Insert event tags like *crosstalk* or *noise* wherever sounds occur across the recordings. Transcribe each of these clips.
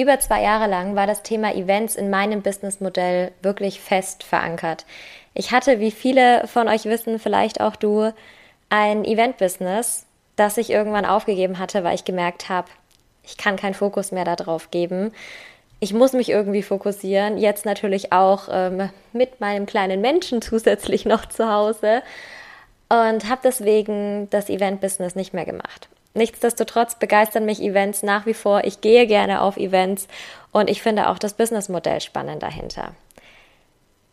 Über zwei Jahre lang war das Thema Events in meinem Businessmodell wirklich fest verankert. Ich hatte, wie viele von euch wissen, vielleicht auch du, ein Event-Business, das ich irgendwann aufgegeben hatte, weil ich gemerkt habe, ich kann keinen Fokus mehr darauf geben. Ich muss mich irgendwie fokussieren. Jetzt natürlich auch ähm, mit meinem kleinen Menschen *laughs* zusätzlich noch zu Hause und habe deswegen das Event-Business nicht mehr gemacht. Nichtsdestotrotz begeistern mich Events nach wie vor. Ich gehe gerne auf Events und ich finde auch das Businessmodell spannend dahinter.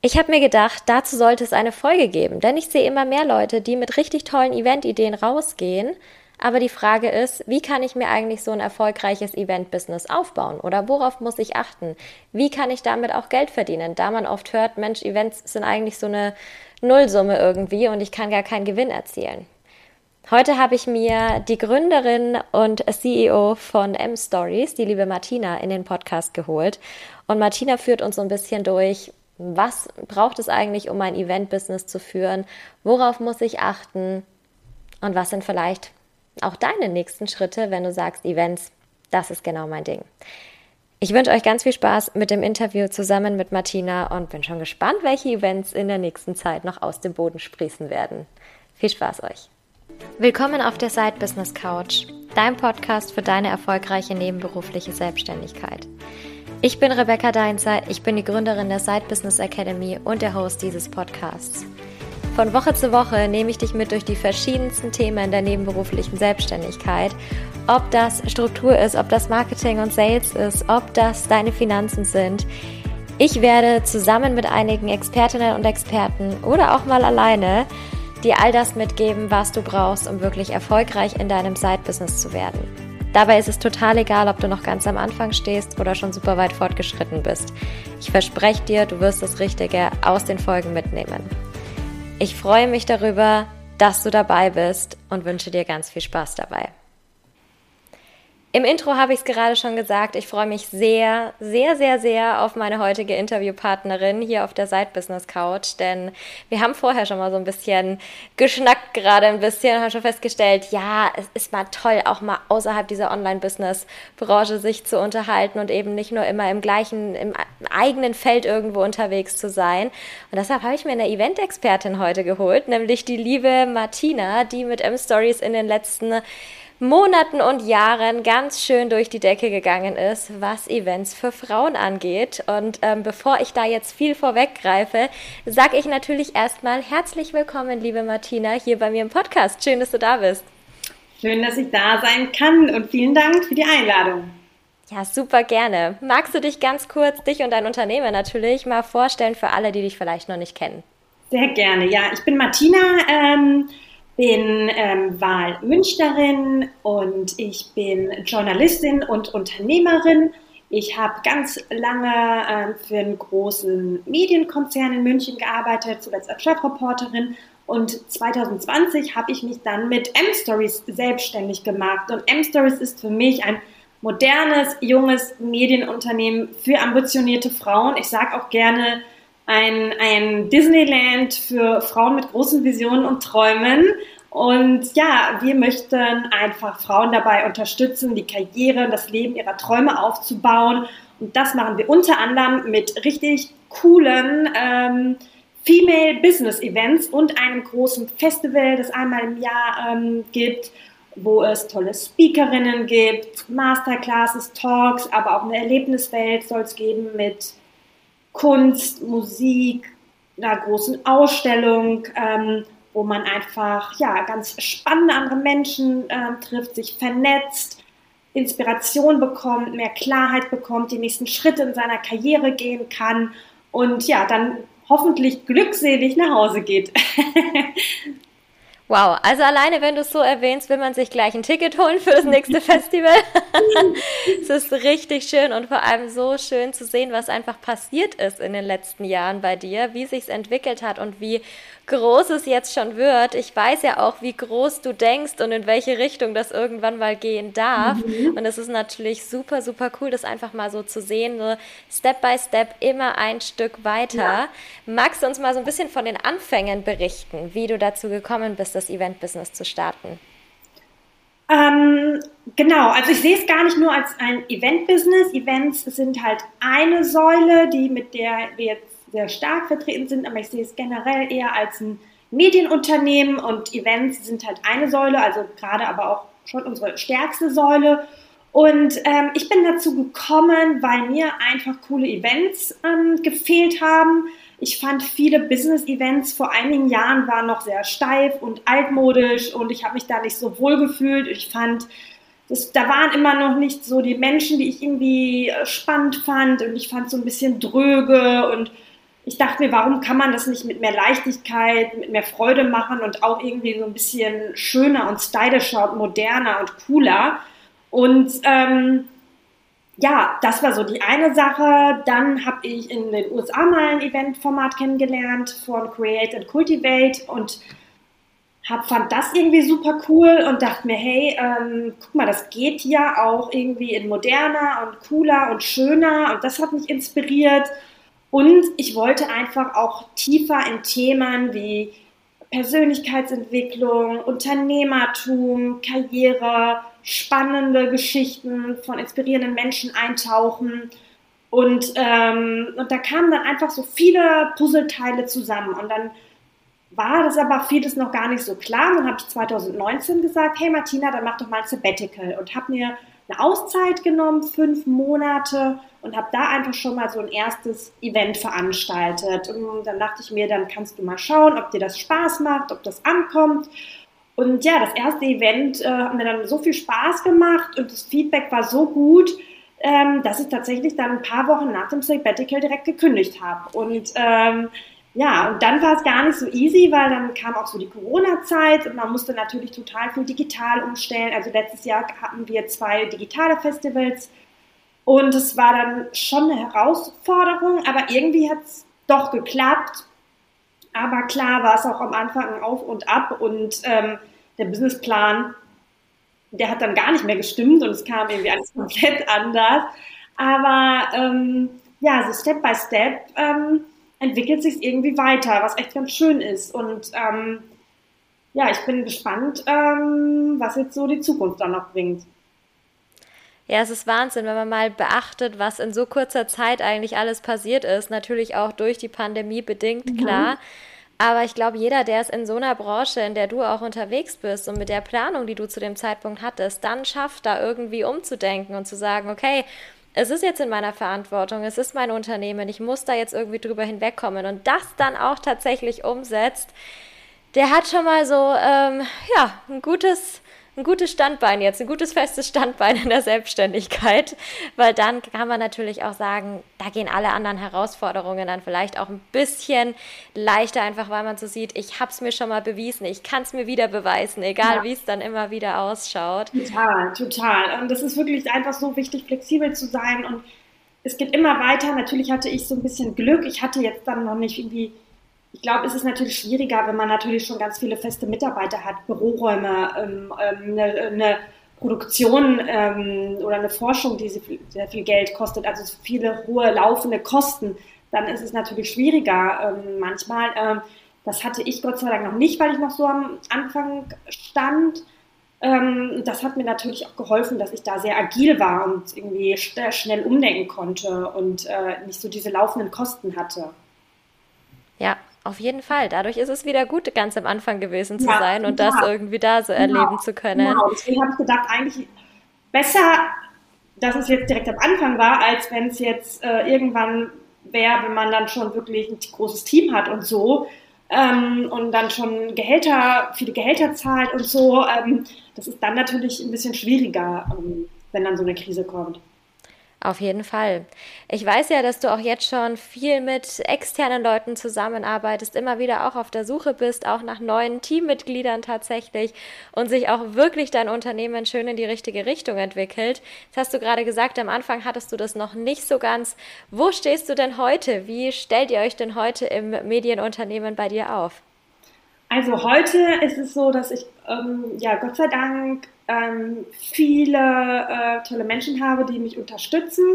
Ich habe mir gedacht, dazu sollte es eine Folge geben, denn ich sehe immer mehr Leute, die mit richtig tollen Eventideen rausgehen. Aber die Frage ist, wie kann ich mir eigentlich so ein erfolgreiches Event-Business aufbauen oder worauf muss ich achten? Wie kann ich damit auch Geld verdienen? Da man oft hört, Mensch, Events sind eigentlich so eine Nullsumme irgendwie und ich kann gar keinen Gewinn erzielen. Heute habe ich mir die Gründerin und CEO von M-Stories, die liebe Martina, in den Podcast geholt. Und Martina führt uns so ein bisschen durch, was braucht es eigentlich, um ein Event-Business zu führen? Worauf muss ich achten? Und was sind vielleicht auch deine nächsten Schritte, wenn du sagst, Events, das ist genau mein Ding. Ich wünsche euch ganz viel Spaß mit dem Interview zusammen mit Martina und bin schon gespannt, welche Events in der nächsten Zeit noch aus dem Boden sprießen werden. Viel Spaß euch! Willkommen auf der Side Business Couch, dein Podcast für deine erfolgreiche nebenberufliche Selbstständigkeit. Ich bin Rebecca Deinzer, ich bin die Gründerin der Side Business Academy und der Host dieses Podcasts. Von Woche zu Woche nehme ich dich mit durch die verschiedensten Themen der nebenberuflichen Selbstständigkeit. Ob das Struktur ist, ob das Marketing und Sales ist, ob das deine Finanzen sind. Ich werde zusammen mit einigen Expertinnen und Experten oder auch mal alleine dir all das mitgeben, was du brauchst, um wirklich erfolgreich in deinem Side-Business zu werden. Dabei ist es total egal, ob du noch ganz am Anfang stehst oder schon super weit fortgeschritten bist. Ich verspreche dir, du wirst das Richtige aus den Folgen mitnehmen. Ich freue mich darüber, dass du dabei bist und wünsche dir ganz viel Spaß dabei. Im Intro habe ich es gerade schon gesagt, ich freue mich sehr, sehr, sehr, sehr auf meine heutige Interviewpartnerin hier auf der Side Business Couch, denn wir haben vorher schon mal so ein bisschen geschnackt, gerade ein bisschen, und haben schon festgestellt, ja, es ist mal toll, auch mal außerhalb dieser Online-Business-Branche sich zu unterhalten und eben nicht nur immer im gleichen, im eigenen Feld irgendwo unterwegs zu sein. Und deshalb habe ich mir eine Event-Expertin heute geholt, nämlich die liebe Martina, die mit M-Stories in den letzten Monaten und Jahren ganz schön durch die Decke gegangen ist, was Events für Frauen angeht. Und ähm, bevor ich da jetzt viel vorweggreife, sage ich natürlich erstmal herzlich willkommen, liebe Martina, hier bei mir im Podcast. Schön, dass du da bist. Schön, dass ich da sein kann und vielen Dank für die Einladung. Ja, super gerne. Magst du dich ganz kurz, dich und dein Unternehmen natürlich, mal vorstellen für alle, die dich vielleicht noch nicht kennen? Sehr gerne. Ja, ich bin Martina. Ähm bin ähm, Wahlmünchnerin und ich bin Journalistin und Unternehmerin. Ich habe ganz lange ähm, für einen großen Medienkonzern in München gearbeitet, zuletzt als Chefreporterin. Und 2020 habe ich mich dann mit M-Stories selbstständig gemacht. Und M-Stories ist für mich ein modernes, junges Medienunternehmen für ambitionierte Frauen. Ich sage auch gerne, ein, ein Disneyland für Frauen mit großen Visionen und Träumen. Und ja, wir möchten einfach Frauen dabei unterstützen, die Karriere, das Leben ihrer Träume aufzubauen. Und das machen wir unter anderem mit richtig coolen ähm, Female Business Events und einem großen Festival, das einmal im Jahr ähm, gibt, wo es tolle Speakerinnen gibt, Masterclasses, Talks, aber auch eine Erlebniswelt soll es geben mit Kunst, Musik, einer großen Ausstellung, ähm, wo man einfach ja ganz spannende andere Menschen äh, trifft, sich vernetzt, Inspiration bekommt, mehr Klarheit bekommt, die nächsten Schritte in seiner Karriere gehen kann und ja, dann hoffentlich glückselig nach Hause geht. *laughs* Wow, also alleine wenn du es so erwähnst, will man sich gleich ein Ticket holen für das nächste *laughs* Festival. *laughs* es ist richtig schön und vor allem so schön zu sehen, was einfach passiert ist in den letzten Jahren bei dir, wie sich es entwickelt hat und wie groß es jetzt schon wird. Ich weiß ja auch, wie groß du denkst und in welche Richtung das irgendwann mal gehen darf. Mhm. Und es ist natürlich super, super cool, das einfach mal so zu sehen, so Step by Step immer ein Stück weiter. Ja. Magst du uns mal so ein bisschen von den Anfängen berichten, wie du dazu gekommen bist, das Event-Business zu starten? Ähm, genau, also ich sehe es gar nicht nur als ein Event-Business. Events sind halt eine Säule, die mit der wir jetzt sehr stark vertreten sind, aber ich sehe es generell eher als ein Medienunternehmen und Events sind halt eine Säule, also gerade aber auch schon unsere stärkste Säule. Und ähm, ich bin dazu gekommen, weil mir einfach coole Events ähm, gefehlt haben. Ich fand viele Business-Events vor einigen Jahren waren noch sehr steif und altmodisch und ich habe mich da nicht so wohl gefühlt. Ich fand, das, da waren immer noch nicht so die Menschen, die ich irgendwie äh, spannend fand und ich fand so ein bisschen dröge und ich dachte mir, warum kann man das nicht mit mehr Leichtigkeit, mit mehr Freude machen und auch irgendwie so ein bisschen schöner und stylischer und moderner und cooler. Und ähm, ja, das war so die eine Sache. Dann habe ich in den USA mal ein Eventformat kennengelernt von Create and Cultivate und hab, fand das irgendwie super cool und dachte mir, hey, ähm, guck mal, das geht ja auch irgendwie in moderner und cooler und schöner und das hat mich inspiriert. Und ich wollte einfach auch tiefer in Themen wie Persönlichkeitsentwicklung, Unternehmertum, Karriere, spannende Geschichten von inspirierenden Menschen eintauchen. Und, ähm, und da kamen dann einfach so viele Puzzleteile zusammen. Und dann war das aber vieles noch gar nicht so klar. Und dann habe ich 2019 gesagt, hey Martina, dann mach doch mal ein Sabbatical. Und habe mir eine Auszeit genommen, fünf Monate und habe da einfach schon mal so ein erstes Event veranstaltet. Und dann dachte ich mir, dann kannst du mal schauen, ob dir das Spaß macht, ob das ankommt. Und ja, das erste Event äh, hat mir dann so viel Spaß gemacht und das Feedback war so gut, ähm, dass ich tatsächlich dann ein paar Wochen nach dem Sabbatical direkt gekündigt habe. Und ähm, ja, und dann war es gar nicht so easy, weil dann kam auch so die Corona-Zeit und man musste natürlich total viel digital umstellen. Also letztes Jahr hatten wir zwei digitale Festivals und es war dann schon eine Herausforderung, aber irgendwie hat es doch geklappt. Aber klar war es auch am Anfang Auf und Ab und ähm, der Businessplan, der hat dann gar nicht mehr gestimmt und es kam irgendwie alles komplett anders. Aber ähm, ja, so Step by Step ähm, entwickelt sich irgendwie weiter, was echt ganz schön ist. Und ähm, ja, ich bin gespannt, ähm, was jetzt so die Zukunft dann noch bringt. Ja, es ist Wahnsinn, wenn man mal beachtet, was in so kurzer Zeit eigentlich alles passiert ist. Natürlich auch durch die Pandemie bedingt, mhm. klar. Aber ich glaube, jeder, der es in so einer Branche, in der du auch unterwegs bist und mit der Planung, die du zu dem Zeitpunkt hattest, dann schafft, da irgendwie umzudenken und zu sagen, okay, es ist jetzt in meiner Verantwortung, es ist mein Unternehmen, ich muss da jetzt irgendwie drüber hinwegkommen und das dann auch tatsächlich umsetzt, der hat schon mal so, ähm, ja, ein gutes, ein gutes Standbein jetzt, ein gutes festes Standbein in der Selbstständigkeit, weil dann kann man natürlich auch sagen, da gehen alle anderen Herausforderungen dann vielleicht auch ein bisschen leichter, einfach weil man so sieht, ich habe es mir schon mal bewiesen, ich kann es mir wieder beweisen, egal ja. wie es dann immer wieder ausschaut. Total, total. Und das ist wirklich einfach so wichtig, flexibel zu sein und es geht immer weiter. Natürlich hatte ich so ein bisschen Glück. Ich hatte jetzt dann noch nicht irgendwie ich glaube, es ist natürlich schwieriger, wenn man natürlich schon ganz viele feste Mitarbeiter hat, Büroräume, ähm, ähm, eine, Produktion ähm, oder eine Forschung, die sehr viel Geld kostet, also viele hohe laufende Kosten, dann ist es natürlich schwieriger ähm, manchmal. Ähm, das hatte ich Gott sei Dank noch nicht, weil ich noch so am Anfang stand. Ähm, das hat mir natürlich auch geholfen, dass ich da sehr agil war und irgendwie schnell umdenken konnte und äh, nicht so diese laufenden Kosten hatte. Auf jeden Fall. Dadurch ist es wieder gut, ganz am Anfang gewesen zu ja, sein und ja. das irgendwie da so genau. erleben zu können. Genau, deswegen habe ich gedacht, eigentlich besser, dass es jetzt direkt am Anfang war, als wenn es jetzt äh, irgendwann wäre, wenn man dann schon wirklich ein großes Team hat und so. Ähm, und dann schon Gehälter, viele Gehälter zahlt und so. Ähm, das ist dann natürlich ein bisschen schwieriger, ähm, wenn dann so eine Krise kommt. Auf jeden Fall. Ich weiß ja, dass du auch jetzt schon viel mit externen Leuten zusammenarbeitest, immer wieder auch auf der Suche bist, auch nach neuen Teammitgliedern tatsächlich und sich auch wirklich dein Unternehmen schön in die richtige Richtung entwickelt. Das hast du gerade gesagt, am Anfang hattest du das noch nicht so ganz. Wo stehst du denn heute? Wie stellt ihr euch denn heute im Medienunternehmen bei dir auf? Also heute ist es so, dass ich, ähm, ja, Gott sei Dank ähm, viele äh, tolle Menschen habe, die mich unterstützen.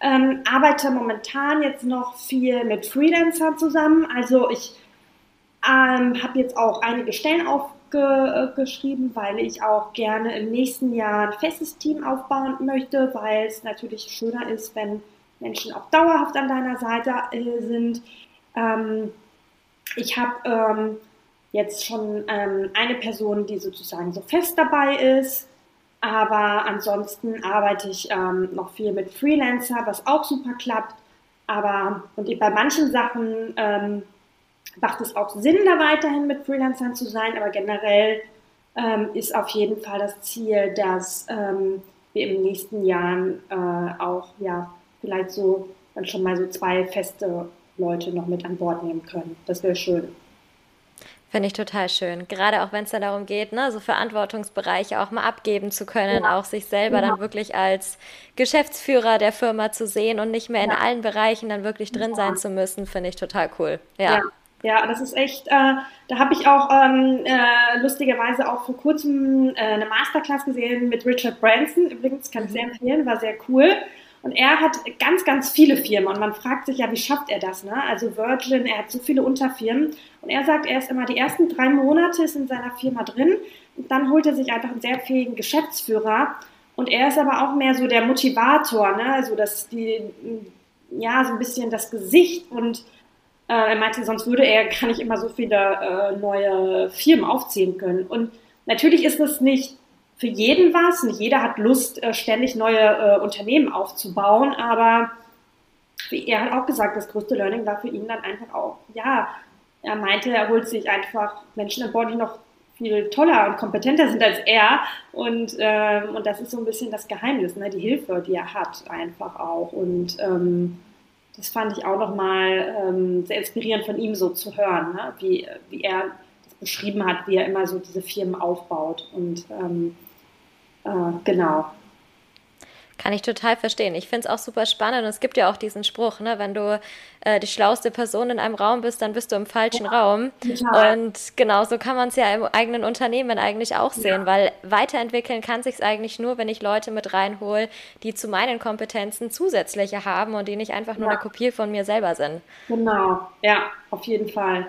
Ähm, arbeite momentan jetzt noch viel mit Freelancern zusammen. Also ich ähm, habe jetzt auch einige Stellen auf, ge äh, geschrieben, weil ich auch gerne im nächsten Jahr ein festes Team aufbauen möchte, weil es natürlich schöner ist, wenn Menschen auch dauerhaft an deiner Seite äh, sind. Ähm, ich habe ähm, jetzt schon ähm, eine Person, die sozusagen so fest dabei ist, aber ansonsten arbeite ich ähm, noch viel mit Freelancer, was auch super klappt. Aber und bei manchen Sachen ähm, macht es auch Sinn, da weiterhin mit Freelancern zu sein, aber generell ähm, ist auf jeden Fall das Ziel, dass ähm, wir im nächsten Jahr äh, auch ja vielleicht so dann schon mal so zwei feste Leute noch mit an Bord nehmen können. Das wäre schön. Finde ich total schön. Gerade auch wenn es dann darum geht, ne, so Verantwortungsbereiche auch mal abgeben zu können, ja. auch sich selber ja. dann wirklich als Geschäftsführer der Firma zu sehen und nicht mehr in allen Bereichen dann wirklich drin sein zu müssen, finde ich total cool. Ja. Ja, das ist echt, äh, da habe ich auch ähm, äh, lustigerweise auch vor kurzem äh, eine Masterclass gesehen mit Richard Branson. Übrigens kann ich sehr empfehlen, war sehr cool. Und er hat ganz, ganz viele Firmen und man fragt sich ja, wie schafft er das? Ne? Also Virgin, er hat so viele Unterfirmen und er sagt, er ist immer die ersten drei Monate ist in seiner Firma drin und dann holt er sich einfach einen sehr fähigen Geschäftsführer und er ist aber auch mehr so der Motivator, ne? also dass die, ja, so ein bisschen das Gesicht und äh, er meinte, sonst würde er gar nicht immer so viele äh, neue Firmen aufziehen können. Und natürlich ist das nicht für jeden was. Nicht jeder hat Lust, äh, ständig neue äh, Unternehmen aufzubauen, aber er hat auch gesagt, das größte Learning war für ihn dann einfach auch, ja, er meinte, er holt sich einfach Menschen an Bord, die noch viel toller und kompetenter sind als er. Und, ähm, und das ist so ein bisschen das Geheimnis, ne? die Hilfe, die er hat, einfach auch. Und ähm, das fand ich auch nochmal ähm, sehr inspirierend von ihm so zu hören, ne? wie, wie er beschrieben hat, wie er immer so diese Firmen aufbaut. Und ähm, äh, genau. Kann ich total verstehen. Ich finde es auch super spannend. Und es gibt ja auch diesen Spruch, ne, wenn du äh, die schlauste Person in einem Raum bist, dann bist du im falschen ja, Raum. Total. Und genau so kann man es ja im eigenen Unternehmen eigentlich auch sehen, ja. weil weiterentwickeln kann sich eigentlich nur, wenn ich Leute mit reinhole, die zu meinen Kompetenzen zusätzliche haben und die nicht einfach nur ja. eine Kopie von mir selber sind. Genau, ja, auf jeden Fall.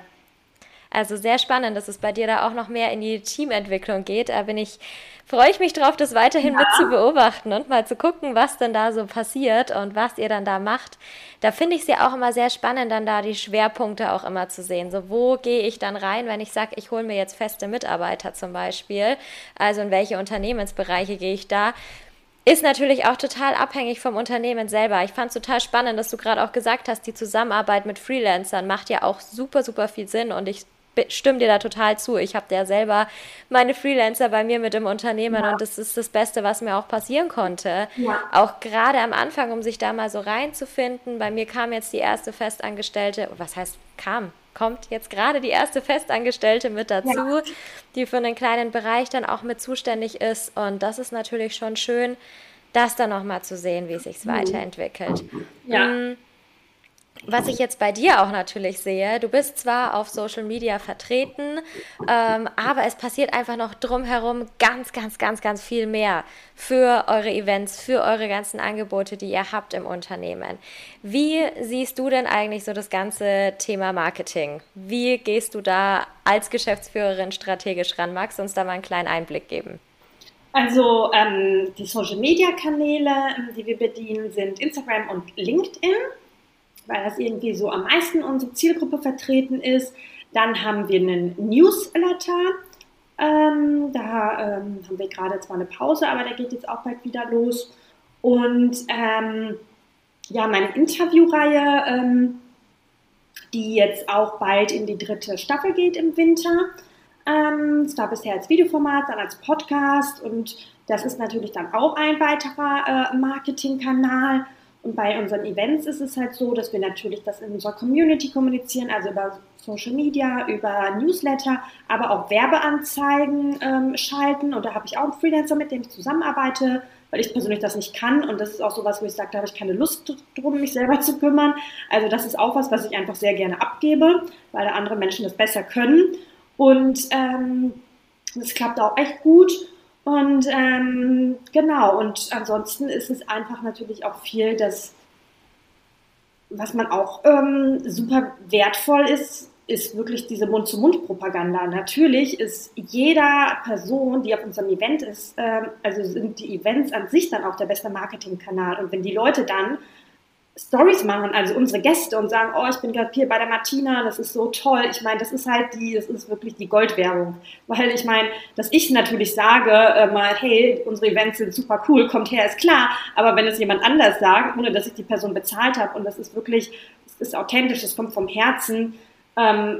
Also sehr spannend, dass es bei dir da auch noch mehr in die Teamentwicklung geht. Da bin ich, freue ich mich drauf, das weiterhin ja. mit zu beobachten und mal zu gucken, was denn da so passiert und was ihr dann da macht. Da finde ich es ja auch immer sehr spannend, dann da die Schwerpunkte auch immer zu sehen. So, wo gehe ich dann rein, wenn ich sage, ich hole mir jetzt feste Mitarbeiter zum Beispiel? Also in welche Unternehmensbereiche gehe ich da? Ist natürlich auch total abhängig vom Unternehmen selber. Ich fand es total spannend, dass du gerade auch gesagt hast, die Zusammenarbeit mit Freelancern macht ja auch super, super viel Sinn und ich stimme dir da total zu. Ich habe ja selber meine Freelancer bei mir mit im Unternehmen ja. und das ist das Beste, was mir auch passieren konnte. Ja. Auch gerade am Anfang, um sich da mal so reinzufinden. Bei mir kam jetzt die erste Festangestellte, was heißt kam? Kommt jetzt gerade die erste Festangestellte mit dazu, ja. die für einen kleinen Bereich dann auch mit zuständig ist. Und das ist natürlich schon schön, das dann nochmal zu sehen, wie es sich mhm. weiterentwickelt. Ja. Mhm. Was ich jetzt bei dir auch natürlich sehe, du bist zwar auf Social Media vertreten, ähm, aber es passiert einfach noch drumherum ganz, ganz, ganz, ganz viel mehr für eure Events, für eure ganzen Angebote, die ihr habt im Unternehmen. Wie siehst du denn eigentlich so das ganze Thema Marketing? Wie gehst du da als Geschäftsführerin strategisch ran? Magst du uns da mal einen kleinen Einblick geben? Also ähm, die Social-Media-Kanäle, die wir bedienen, sind Instagram und LinkedIn weil das irgendwie so am meisten unsere Zielgruppe vertreten ist. Dann haben wir einen Newsletter. Ähm, da ähm, haben wir gerade zwar eine Pause, aber der geht jetzt auch bald wieder los. Und ähm, ja, meine Interviewreihe, ähm, die jetzt auch bald in die dritte Staffel geht im Winter. Ähm, es war bisher als Videoformat, dann als Podcast und das ist natürlich dann auch ein weiterer äh, Marketingkanal. Und bei unseren Events ist es halt so, dass wir natürlich das in unserer Community kommunizieren, also über Social Media, über Newsletter, aber auch Werbeanzeigen ähm, schalten. Und da habe ich auch einen Freelancer, mit dem ich zusammenarbeite, weil ich persönlich das nicht kann. Und das ist auch so was, wo ich sage, da habe ich keine Lust drum, mich selber *laughs* zu kümmern. Also das ist auch was, was ich einfach sehr gerne abgebe, weil da andere Menschen das besser können. Und ähm, das klappt auch echt gut. Und ähm, genau, und ansonsten ist es einfach natürlich auch viel, das, was man auch ähm, super wertvoll ist, ist wirklich diese Mund-zu-Mund-Propaganda. Natürlich ist jeder Person, die auf unserem Event ist, äh, also sind die Events an sich dann auch der beste Marketingkanal. Und wenn die Leute dann Stories machen, also unsere Gäste und sagen, oh, ich bin gerade hier bei der Martina, das ist so toll. Ich meine, das ist halt die, das ist wirklich die Goldwerbung. Weil ich meine, dass ich natürlich sage, äh, mal, hey, unsere Events sind super cool, kommt her, ist klar. Aber wenn es jemand anders sagt, ohne dass ich die Person bezahlt habe und das ist wirklich, es ist authentisch, es kommt vom Herzen, ähm,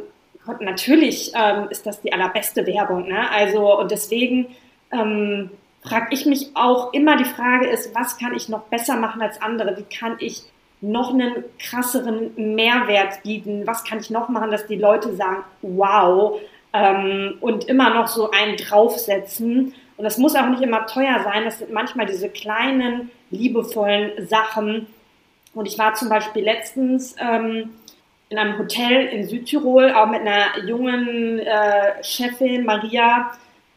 natürlich ähm, ist das die allerbeste Werbung. Ne? Also, und deswegen, ähm, frage ich mich auch immer, die Frage ist, was kann ich noch besser machen als andere? Wie kann ich noch einen krasseren Mehrwert bieten? Was kann ich noch machen, dass die Leute sagen, wow, ähm, und immer noch so einen draufsetzen? Und das muss auch nicht immer teuer sein, das sind manchmal diese kleinen, liebevollen Sachen. Und ich war zum Beispiel letztens ähm, in einem Hotel in Südtirol, auch mit einer jungen äh, Chefin, Maria,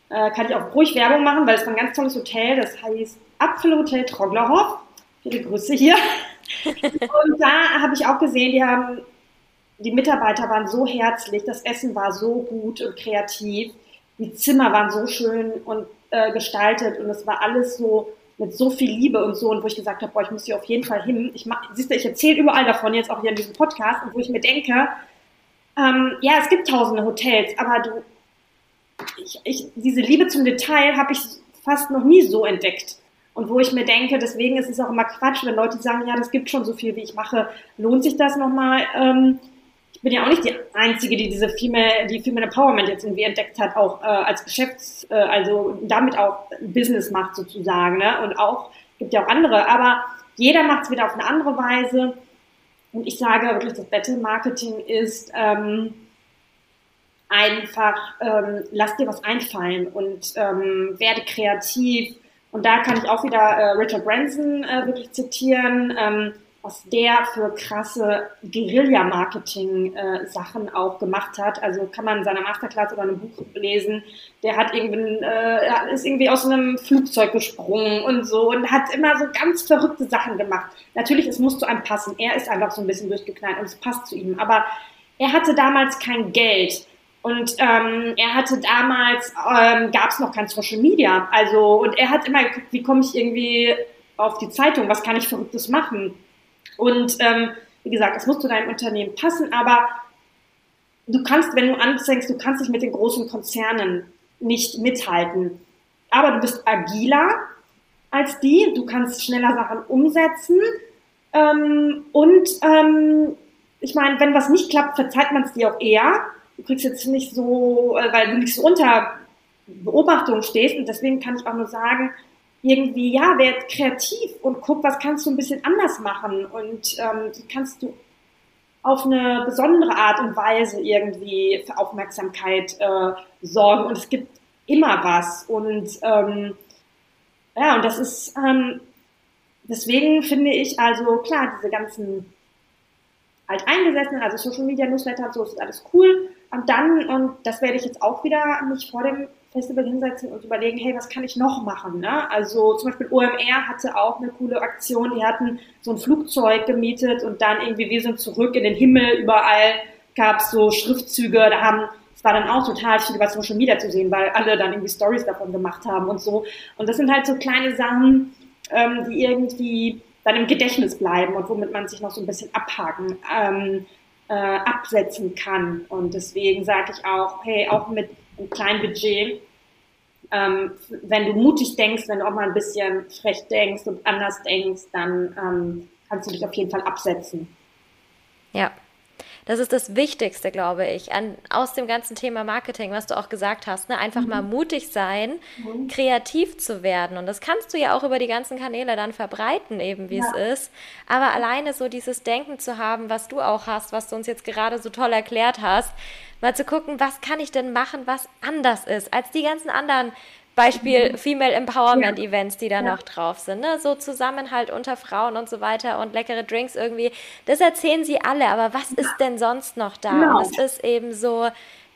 äh, kann ich auch ruhig Werbung machen, weil es war ein ganz tolles Hotel, das heißt Apfelhotel Troglerhof. Viele Grüße hier. Und da habe ich auch gesehen, die haben, die Mitarbeiter waren so herzlich, das Essen war so gut und kreativ, die Zimmer waren so schön und äh, gestaltet und es war alles so mit so viel Liebe und so und wo ich gesagt habe, boah, ich muss hier auf jeden Fall hin. Ich mach, siehst du, ich erzähle überall davon jetzt auch hier in diesem Podcast und wo ich mir denke, ähm, ja, es gibt tausende Hotels, aber du, ich, ich, diese Liebe zum Detail habe ich fast noch nie so entdeckt. Und wo ich mir denke, deswegen ist es auch immer Quatsch, wenn Leute sagen, ja, das gibt schon so viel, wie ich mache, lohnt sich das nochmal? Ähm, ich bin ja auch nicht die Einzige, die diese Female, die Female Empowerment jetzt irgendwie entdeckt hat, auch äh, als Geschäfts-, äh, also damit auch Business macht sozusagen. Ne? Und auch, gibt ja auch andere, aber jeder macht es wieder auf eine andere Weise. Und ich sage wirklich, das Battle Marketing ist ähm, einfach, ähm, lass dir was einfallen und ähm, werde kreativ und da kann ich auch wieder äh, Richard Branson äh, wirklich zitieren, ähm, was der für krasse Guerilla-Marketing-Sachen äh, auch gemacht hat. Also kann man in seiner Masterclass oder einem Buch lesen. Der hat irgendwie, äh, ist irgendwie aus einem Flugzeug gesprungen und so und hat immer so ganz verrückte Sachen gemacht. Natürlich, es muss zu einem passen. Er ist einfach so ein bisschen durchgeknallt und es passt zu ihm. Aber er hatte damals kein Geld. Und ähm, er hatte damals, ähm, gab es noch kein Social Media. Also, und er hat immer geguckt, wie komme ich irgendwie auf die Zeitung, was kann ich Verrücktes machen. Und ähm, wie gesagt, es muss zu deinem Unternehmen passen, aber du kannst, wenn du anfängst, du kannst dich mit den großen Konzernen nicht mithalten. Aber du bist agiler als die, du kannst schneller Sachen umsetzen. Ähm, und ähm, ich meine, wenn was nicht klappt, verzeiht man es dir auch eher du kriegst jetzt nicht so, äh, weil du nicht so unter Beobachtung stehst. Und deswegen kann ich auch nur sagen, irgendwie, ja, werd kreativ und guck, was kannst du ein bisschen anders machen. Und ähm, kannst du auf eine besondere Art und Weise irgendwie für Aufmerksamkeit äh, sorgen. Und es gibt immer was. Und ähm, ja, und das ist, ähm, deswegen finde ich also, klar, diese ganzen alteingesessenen, also Social Media Newsletter, so ist alles cool, und dann, und das werde ich jetzt auch wieder mich vor dem Festival hinsetzen und überlegen, hey, was kann ich noch machen? Ne? Also zum Beispiel OMR hatte auch eine coole Aktion, die hatten so ein Flugzeug gemietet und dann irgendwie, wir sind zurück in den Himmel, überall gab es so Schriftzüge, da haben, es war dann auch total viel über Social Media zu sehen, weil alle dann irgendwie Stories davon gemacht haben und so. Und das sind halt so kleine Sachen, ähm, die irgendwie dann im Gedächtnis bleiben und womit man sich noch so ein bisschen abhaken. Ähm, äh, absetzen kann. Und deswegen sage ich auch, hey, auch mit einem kleinen Budget, ähm, wenn du mutig denkst, wenn du auch mal ein bisschen frech denkst und anders denkst, dann ähm, kannst du dich auf jeden Fall absetzen. Ja, das ist das Wichtigste, glaube ich, an, aus dem ganzen Thema Marketing, was du auch gesagt hast. Ne? Einfach mhm. mal mutig sein, mhm. kreativ zu werden. Und das kannst du ja auch über die ganzen Kanäle dann verbreiten, eben wie ja. es ist. Aber alleine so dieses Denken zu haben, was du auch hast, was du uns jetzt gerade so toll erklärt hast, mal zu gucken, was kann ich denn machen, was anders ist als die ganzen anderen Beispiel. Female Empowerment. Events, die da noch drauf sind, ne? so Zusammenhalt unter Frauen und so weiter und leckere Drinks irgendwie. Das erzählen sie alle, aber was ist denn sonst noch da? Genau. Und es ist eben so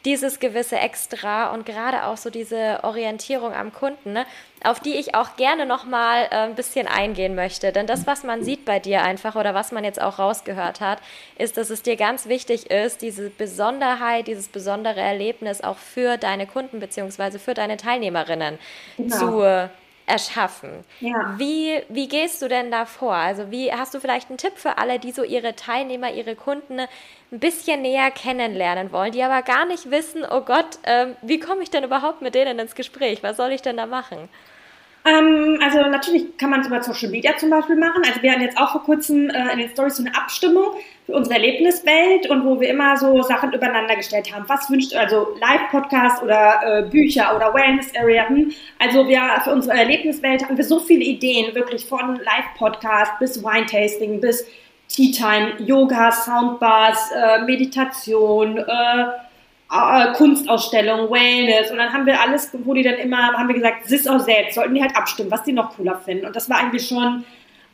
dieses gewisse Extra und gerade auch so diese Orientierung am Kunden, ne, auf die ich auch gerne nochmal äh, ein bisschen eingehen möchte. Denn das, was man sieht bei dir einfach oder was man jetzt auch rausgehört hat, ist, dass es dir ganz wichtig ist, diese Besonderheit, dieses besondere Erlebnis auch für deine Kunden bzw. für deine Teilnehmerinnen genau. zu erschaffen. Ja. Wie, wie gehst du denn da vor? Also wie hast du vielleicht einen Tipp für alle, die so ihre Teilnehmer, ihre Kunden ein bisschen näher kennenlernen wollen, die aber gar nicht wissen, oh Gott, ähm, wie komme ich denn überhaupt mit denen ins Gespräch? Was soll ich denn da machen? Ähm, also natürlich kann man es über Social Media zum Beispiel machen. Also wir hatten jetzt auch vor kurzem äh, in den Stories so eine Abstimmung für unsere Erlebniswelt und wo wir immer so Sachen übereinander gestellt haben. Was wünscht also Live-Podcast oder äh, Bücher oder Wellness-Area? Also wir für unsere Erlebniswelt hatten wir so viele Ideen, wirklich von Live-Podcast bis Wine-Tasting bis Tea Time, Yoga, Soundbars, äh, Meditation, äh, Kunstausstellung, Wellness. Und dann haben wir alles, wo die dann immer, haben wir gesagt, sis auch selbst, sollten die halt abstimmen, was die noch cooler finden. Und das war eigentlich schon,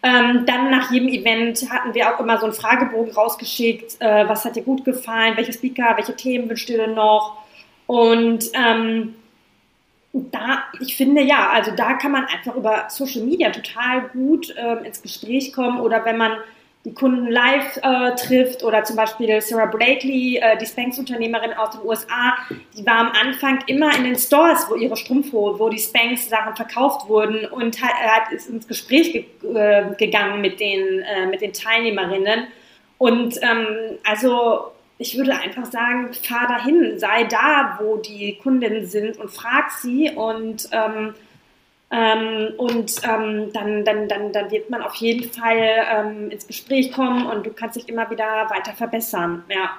ähm, dann nach jedem Event hatten wir auch immer so einen Fragebogen rausgeschickt, äh, was hat dir gut gefallen, welche Speaker, welche Themen wünscht ihr denn noch? Und ähm, da, ich finde ja, also da kann man einfach über Social Media total gut ähm, ins Gespräch kommen oder wenn man die Kunden live äh, trifft oder zum Beispiel Sarah Blakely, äh, die Spanx-Unternehmerin aus den USA, die war am Anfang immer in den Stores, wo ihre Strumpfhose, wo die Spanx-Sachen verkauft wurden und hat, ist ins Gespräch ge äh, gegangen mit den, äh, mit den Teilnehmerinnen. Und ähm, also ich würde einfach sagen, fahr dahin, sei da, wo die Kundinnen sind und frag sie und ähm, ähm, und ähm, dann, dann, dann, dann wird man auf jeden Fall ähm, ins Gespräch kommen und du kannst dich immer wieder weiter verbessern. Ja.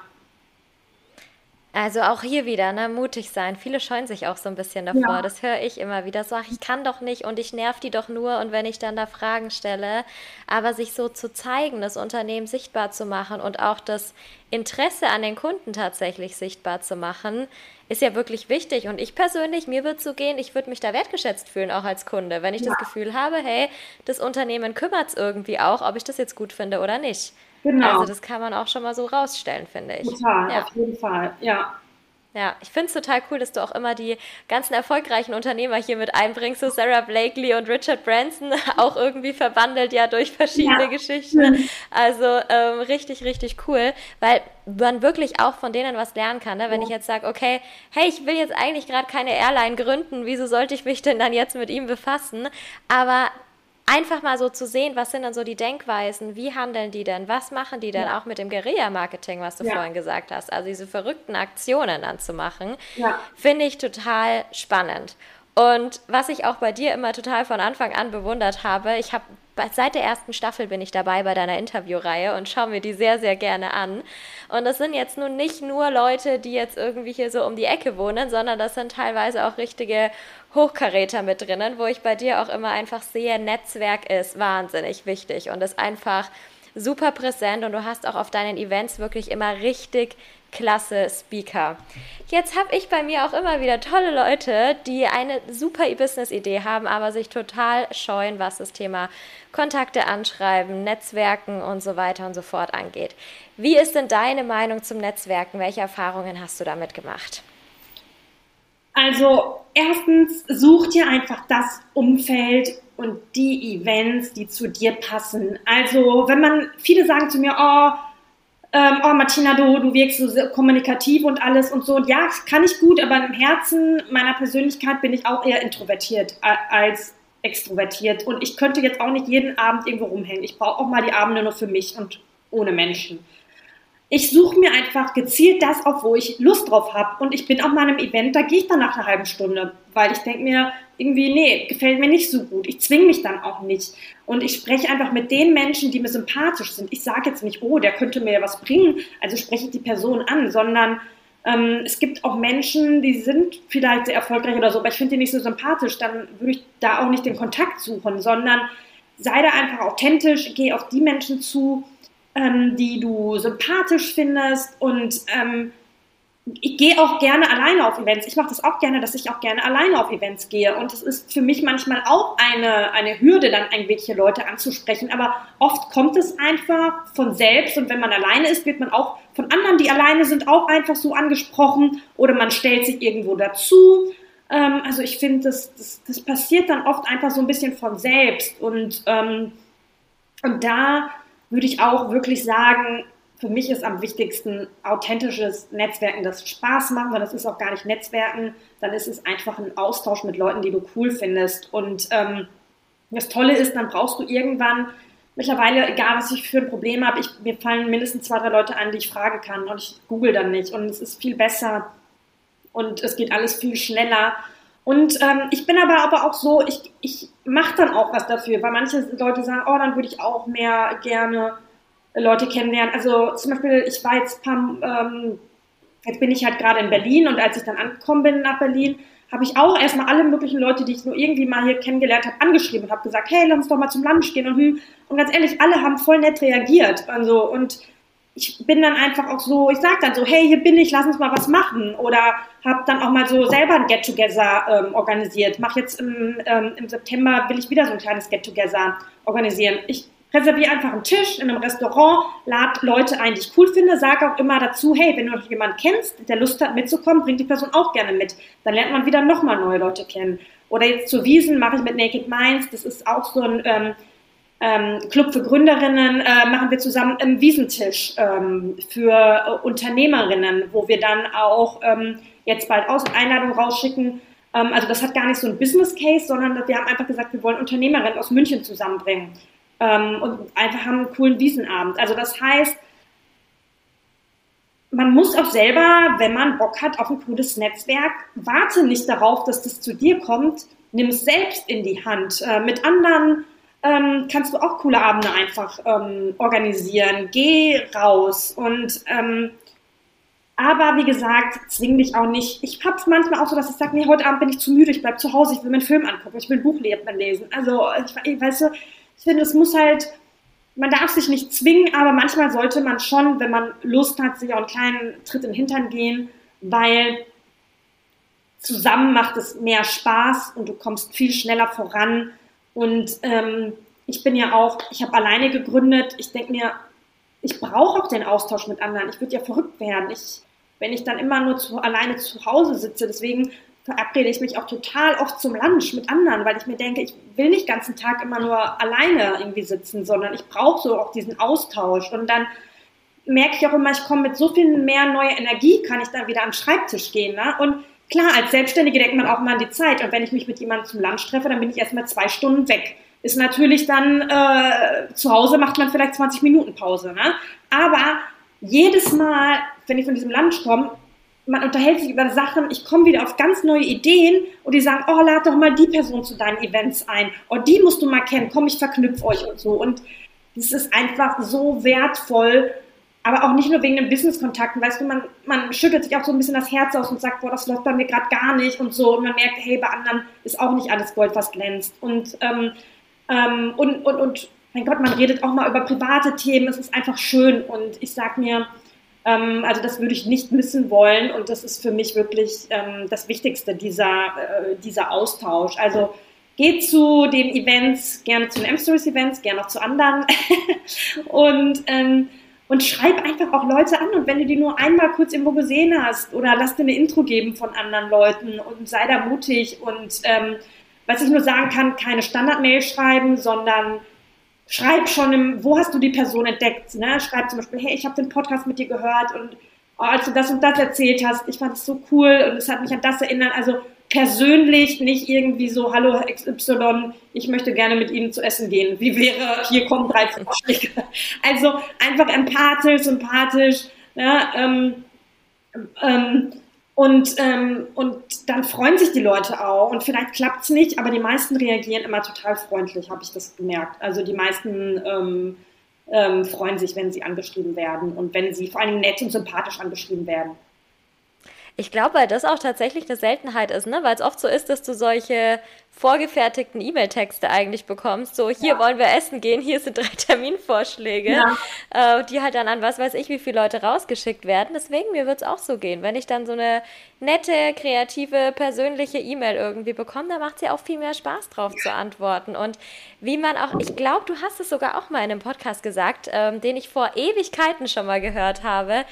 Also auch hier wieder, ne, mutig sein. Viele scheuen sich auch so ein bisschen davor. Ja. Das höre ich immer wieder. So, ach, ich kann doch nicht und ich nerv die doch nur und wenn ich dann da Fragen stelle. Aber sich so zu zeigen, das Unternehmen sichtbar zu machen und auch das Interesse an den Kunden tatsächlich sichtbar zu machen, ist ja wirklich wichtig. Und ich persönlich, mir wird so gehen, ich würde mich da wertgeschätzt fühlen, auch als Kunde, wenn ich ja. das Gefühl habe, hey, das Unternehmen kümmert es irgendwie auch, ob ich das jetzt gut finde oder nicht. Genau. Also das kann man auch schon mal so rausstellen, finde ich. Total, ja. auf jeden Fall, ja. Ja, ich finde es total cool, dass du auch immer die ganzen erfolgreichen Unternehmer hier mit einbringst, so Sarah Blakely und Richard Branson, *laughs* auch irgendwie verwandelt ja durch verschiedene ja. Geschichten. Also ähm, richtig, richtig cool, weil man wirklich auch von denen was lernen kann. Ne? Wenn ja. ich jetzt sage, okay, hey, ich will jetzt eigentlich gerade keine Airline gründen, wieso sollte ich mich denn dann jetzt mit ihm befassen? Aber einfach mal so zu sehen, was sind dann so die Denkweisen, wie handeln die denn, was machen die denn ja. auch mit dem Guerilla-Marketing, was du ja. vorhin gesagt hast, also diese verrückten Aktionen dann zu machen, ja. finde ich total spannend. Und was ich auch bei dir immer total von Anfang an bewundert habe, ich habe seit der ersten Staffel bin ich dabei bei deiner Interviewreihe und schaue mir die sehr, sehr gerne an. Und das sind jetzt nun nicht nur Leute, die jetzt irgendwie hier so um die Ecke wohnen, sondern das sind teilweise auch richtige Hochkaräter mit drinnen, wo ich bei dir auch immer einfach sehe, Netzwerk ist wahnsinnig wichtig und ist einfach super präsent und du hast auch auf deinen Events wirklich immer richtig klasse Speaker. Jetzt habe ich bei mir auch immer wieder tolle Leute, die eine super E-Business-Idee haben, aber sich total scheuen, was das Thema Kontakte anschreiben, Netzwerken und so weiter und so fort angeht. Wie ist denn deine Meinung zum Netzwerken? Welche Erfahrungen hast du damit gemacht? Also erstens, such dir einfach das Umfeld und die Events, die zu dir passen. Also wenn man, viele sagen zu mir, oh, ähm, oh Martina, du, du wirkst so kommunikativ und alles und so. Und ja, kann ich gut, aber im Herzen meiner Persönlichkeit bin ich auch eher introvertiert als extrovertiert. Und ich könnte jetzt auch nicht jeden Abend irgendwo rumhängen. Ich brauche auch mal die Abende nur für mich und ohne Menschen. Ich suche mir einfach gezielt das auf, wo ich Lust drauf habe. Und ich bin auf meinem Event, da gehe ich dann nach einer halben Stunde, weil ich denke mir, irgendwie, nee, gefällt mir nicht so gut. Ich zwinge mich dann auch nicht. Und ich spreche einfach mit den Menschen, die mir sympathisch sind. Ich sage jetzt nicht, oh, der könnte mir ja was bringen, also spreche ich die Person an, sondern ähm, es gibt auch Menschen, die sind vielleicht sehr erfolgreich oder so, aber ich finde die nicht so sympathisch, dann würde ich da auch nicht den Kontakt suchen, sondern sei da einfach authentisch, geh auf die Menschen zu, ähm, die du sympathisch findest und ähm, ich gehe auch gerne alleine auf Events. Ich mache das auch gerne, dass ich auch gerne alleine auf Events gehe. Und es ist für mich manchmal auch eine, eine Hürde, dann irgendwelche Leute anzusprechen. Aber oft kommt es einfach von selbst. Und wenn man alleine ist, wird man auch von anderen, die alleine sind, auch einfach so angesprochen. Oder man stellt sich irgendwo dazu. Ähm, also ich finde, das, das, das, passiert dann oft einfach so ein bisschen von selbst. Und, ähm, und da würde ich auch wirklich sagen, für mich ist am wichtigsten authentisches Netzwerken, das Spaß macht, weil das ist auch gar nicht Netzwerken, dann ist es einfach ein Austausch mit Leuten, die du cool findest. Und ähm, das Tolle ist, dann brauchst du irgendwann, mittlerweile, egal was ich für ein Problem habe, ich, mir fallen mindestens zwei, drei Leute an, die ich fragen kann und ich google dann nicht. Und es ist viel besser und es geht alles viel schneller. Und ähm, ich bin aber, aber auch so, ich, ich mache dann auch was dafür, weil manche Leute sagen, oh, dann würde ich auch mehr gerne Leute kennenlernen. Also zum Beispiel, ich war jetzt paar, ähm, jetzt bin ich halt gerade in Berlin und als ich dann angekommen bin nach Berlin, habe ich auch erstmal alle möglichen Leute, die ich nur irgendwie mal hier kennengelernt habe, angeschrieben und habe gesagt, hey, lass uns doch mal zum Lunch gehen und. Und ganz ehrlich, alle haben voll nett reagiert. Also, und ich bin dann einfach auch so, ich sage dann so, hey, hier bin ich, lass uns mal was machen. Oder habe dann auch mal so selber ein Get-Together ähm, organisiert. Mach jetzt im, ähm, im September, will ich wieder so ein kleines Get-Together organisieren. Ich reserviere einfach einen Tisch in einem Restaurant, lad Leute ein, die ich cool finde, sag auch immer dazu, hey, wenn du noch jemanden kennst, der Lust hat mitzukommen, bringt die Person auch gerne mit. Dann lernt man wieder nochmal neue Leute kennen. Oder jetzt zu Wiesen mache ich mit Naked Minds, das ist auch so ein ähm, ähm, Club für Gründerinnen, äh, machen wir zusammen einen Wiesentisch ähm, für äh, Unternehmerinnen, wo wir dann auch ähm, jetzt bald Aus Einladung rausschicken. Ähm, also das hat gar nicht so ein Business Case, sondern wir haben einfach gesagt, wir wollen Unternehmerinnen aus München zusammenbringen ähm, und einfach haben einen coolen Wiesenabend. Also das heißt, man muss auch selber, wenn man Bock hat auf ein cooles Netzwerk, warte nicht darauf, dass das zu dir kommt, nimm es selbst in die Hand. Äh, mit anderen ähm, kannst du auch coole Abende einfach ähm, organisieren. Geh raus und ähm, aber wie gesagt, zwing dich auch nicht. Ich hab's manchmal auch so, dass ich sage, nee, heute Abend bin ich zu müde, ich bleib zu Hause, ich will mir einen Film angucken, ich will ein Buch lesen. Also, ich, weißt du, ich finde, es muss halt, man darf sich nicht zwingen, aber manchmal sollte man schon, wenn man Lust hat, sich auch einen kleinen Tritt in den Hintern gehen, weil zusammen macht es mehr Spaß und du kommst viel schneller voran. Und ähm, ich bin ja auch, ich habe alleine gegründet. Ich denke mir, ich brauche auch den Austausch mit anderen. Ich würde ja verrückt werden. Ich, wenn ich dann immer nur zu, alleine zu Hause sitze. Deswegen verabrede ich mich auch total oft zum Lunch mit anderen, weil ich mir denke, ich will nicht den ganzen Tag immer nur alleine irgendwie sitzen, sondern ich brauche so auch diesen Austausch. Und dann merke ich auch immer, ich komme mit so viel mehr neuer Energie, kann ich dann wieder am Schreibtisch gehen. Ne? Und klar, als Selbstständige denkt man auch mal an die Zeit. Und wenn ich mich mit jemandem zum Lunch treffe, dann bin ich erstmal zwei Stunden weg. Ist natürlich dann, äh, zu Hause macht man vielleicht 20 Minuten Pause. Ne? Aber jedes Mal, wenn ich von diesem Lunch komme, man unterhält sich über Sachen, ich komme wieder auf ganz neue Ideen und die sagen, oh, lad doch mal die Person zu deinen Events ein. Oh, die musst du mal kennen, komm, ich verknüpfe euch und so. Und das ist einfach so wertvoll, aber auch nicht nur wegen den Business-Kontakten, weißt du, man, man schüttelt sich auch so ein bisschen das Herz aus und sagt, boah, das läuft bei mir gerade gar nicht und so. Und man merkt, hey, bei anderen ist auch nicht alles Gold, was glänzt. Und, ähm, ähm, und, und, und, mein Gott, man redet auch mal über private Themen, es ist einfach schön. Und ich sag mir, ähm, also das würde ich nicht missen wollen und das ist für mich wirklich ähm, das Wichtigste, dieser, äh, dieser Austausch. Also geht zu den Events, gerne zu den M-Stories-Events, gerne auch zu anderen *laughs* und, ähm, und schreib einfach auch Leute an und wenn du die nur einmal kurz irgendwo gesehen hast oder lass dir eine Intro geben von anderen Leuten und sei da mutig und ähm, was ich nur sagen kann, keine Standard-Mail schreiben, sondern schreib schon, im, wo hast du die Person entdeckt? Ne? Schreib zum Beispiel, hey, ich habe den Podcast mit dir gehört und oh, als du das und das erzählt hast, ich fand es so cool und es hat mich an das erinnert. Also persönlich, nicht irgendwie so, hallo XY, ich möchte gerne mit Ihnen zu essen gehen. Wie wäre, hier kommen drei Vorschläge. *laughs* Also einfach empathisch, sympathisch. Ne? Ähm, ähm, und, ähm, und dann freuen sich die Leute auch. Und vielleicht klappt es nicht, aber die meisten reagieren immer total freundlich, habe ich das gemerkt. Also die meisten ähm, ähm, freuen sich, wenn sie angeschrieben werden und wenn sie vor allem nett und sympathisch angeschrieben werden. Ich glaube, weil das auch tatsächlich eine Seltenheit ist, ne? weil es oft so ist, dass du solche vorgefertigten E-Mail-Texte eigentlich bekommst. So, hier ja. wollen wir essen gehen, hier sind drei *laughs* Terminvorschläge, ja. äh, die halt dann an was weiß ich, wie viele Leute rausgeschickt werden. Deswegen, mir wird es auch so gehen. Wenn ich dann so eine nette, kreative, persönliche E-Mail irgendwie bekomme, dann macht es ja auch viel mehr Spaß drauf zu antworten. Und wie man auch, ich glaube, du hast es sogar auch mal in einem Podcast gesagt, ähm, den ich vor Ewigkeiten schon mal gehört habe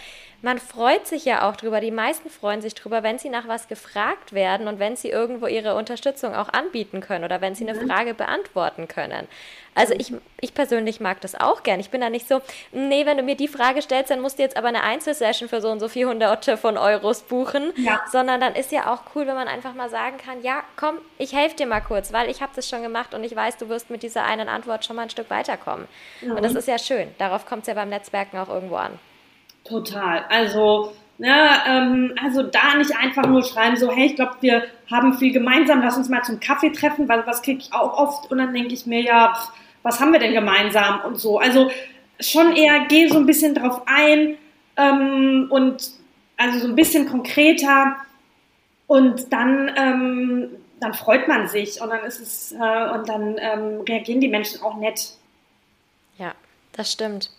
man freut sich ja auch drüber, die meisten freuen sich drüber, wenn sie nach was gefragt werden und wenn sie irgendwo ihre Unterstützung auch anbieten können oder wenn sie eine mhm. Frage beantworten können. Also ich, ich persönlich mag das auch gern. Ich bin da nicht so, nee, wenn du mir die Frage stellst, dann musst du jetzt aber eine Einzelsession für so und so 400 von Euros buchen, ja. sondern dann ist ja auch cool, wenn man einfach mal sagen kann, ja, komm, ich helfe dir mal kurz, weil ich habe das schon gemacht und ich weiß, du wirst mit dieser einen Antwort schon mal ein Stück weiterkommen. Mhm. Und das ist ja schön. Darauf kommt es ja beim Netzwerken auch irgendwo an. Total. Also, ja, ähm, also da nicht einfach nur schreiben, so, hey, ich glaube, wir haben viel gemeinsam, lass uns mal zum Kaffee treffen, weil was kriege ich auch oft und dann denke ich mir, ja, pf, was haben wir denn gemeinsam und so. Also schon eher geh so ein bisschen drauf ein ähm, und also so ein bisschen konkreter und dann, ähm, dann freut man sich und dann ist es äh, und dann ähm, reagieren die Menschen auch nett. Ja, das stimmt.